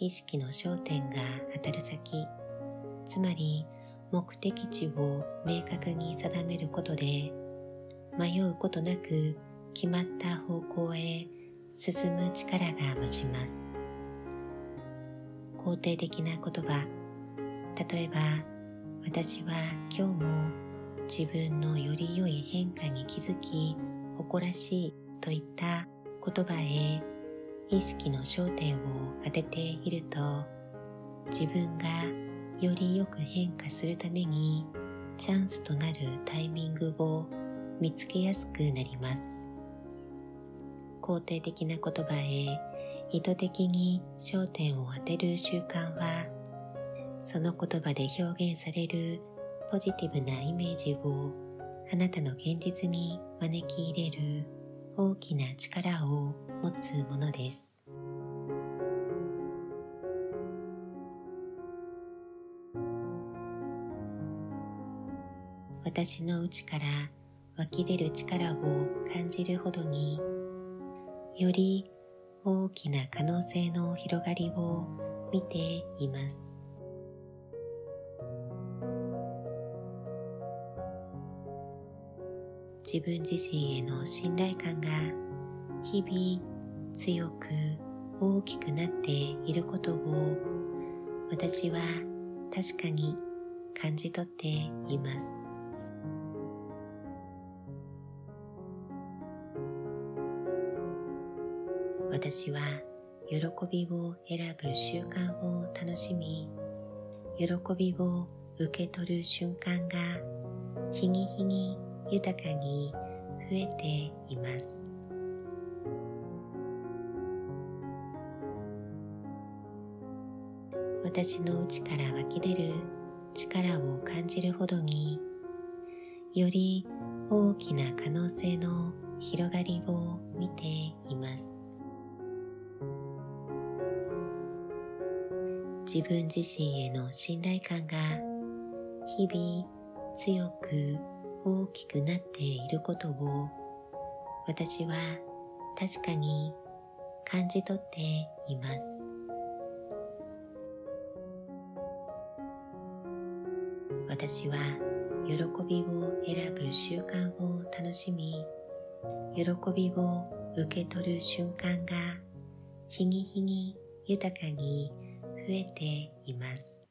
意識の焦点が当たる先、つまり目的地を明確に定めることで、迷うことなく決まった方向へ進む力が増します。肯定的な言葉、例えば、私は今日も自分のより良い変化に気づき、誇らしいといった言葉へ意識の焦点を当てていると、自分がよりよく変化するためにチャンスとなるタイミングを見つけやすくなります。肯定的な言葉へ意図的に焦点を当てる習慣は、その言葉で表現されるポジティブなイメージをあなたの現実に招き入れる大きな力を持つものです。私の内から湧き出る力を感じるほどにより大きな可能性の広がりを見ています自分自身への信頼感が日々強く大きくなっていることを私は確かに感じ取っています。私は喜びを選ぶ習慣を楽しみ、喜びを受け取る瞬間が日に日に豊かに増えています。私の内から湧き出る力を感じるほどにより大きな可能性の広がりを見ています。自分自身への信頼感が日々強く大きくなっていることを私は確かに感じ取っています。私は喜びを選ぶ習慣を楽しみ、喜びを受け取る瞬間が日に日に豊かに増えています。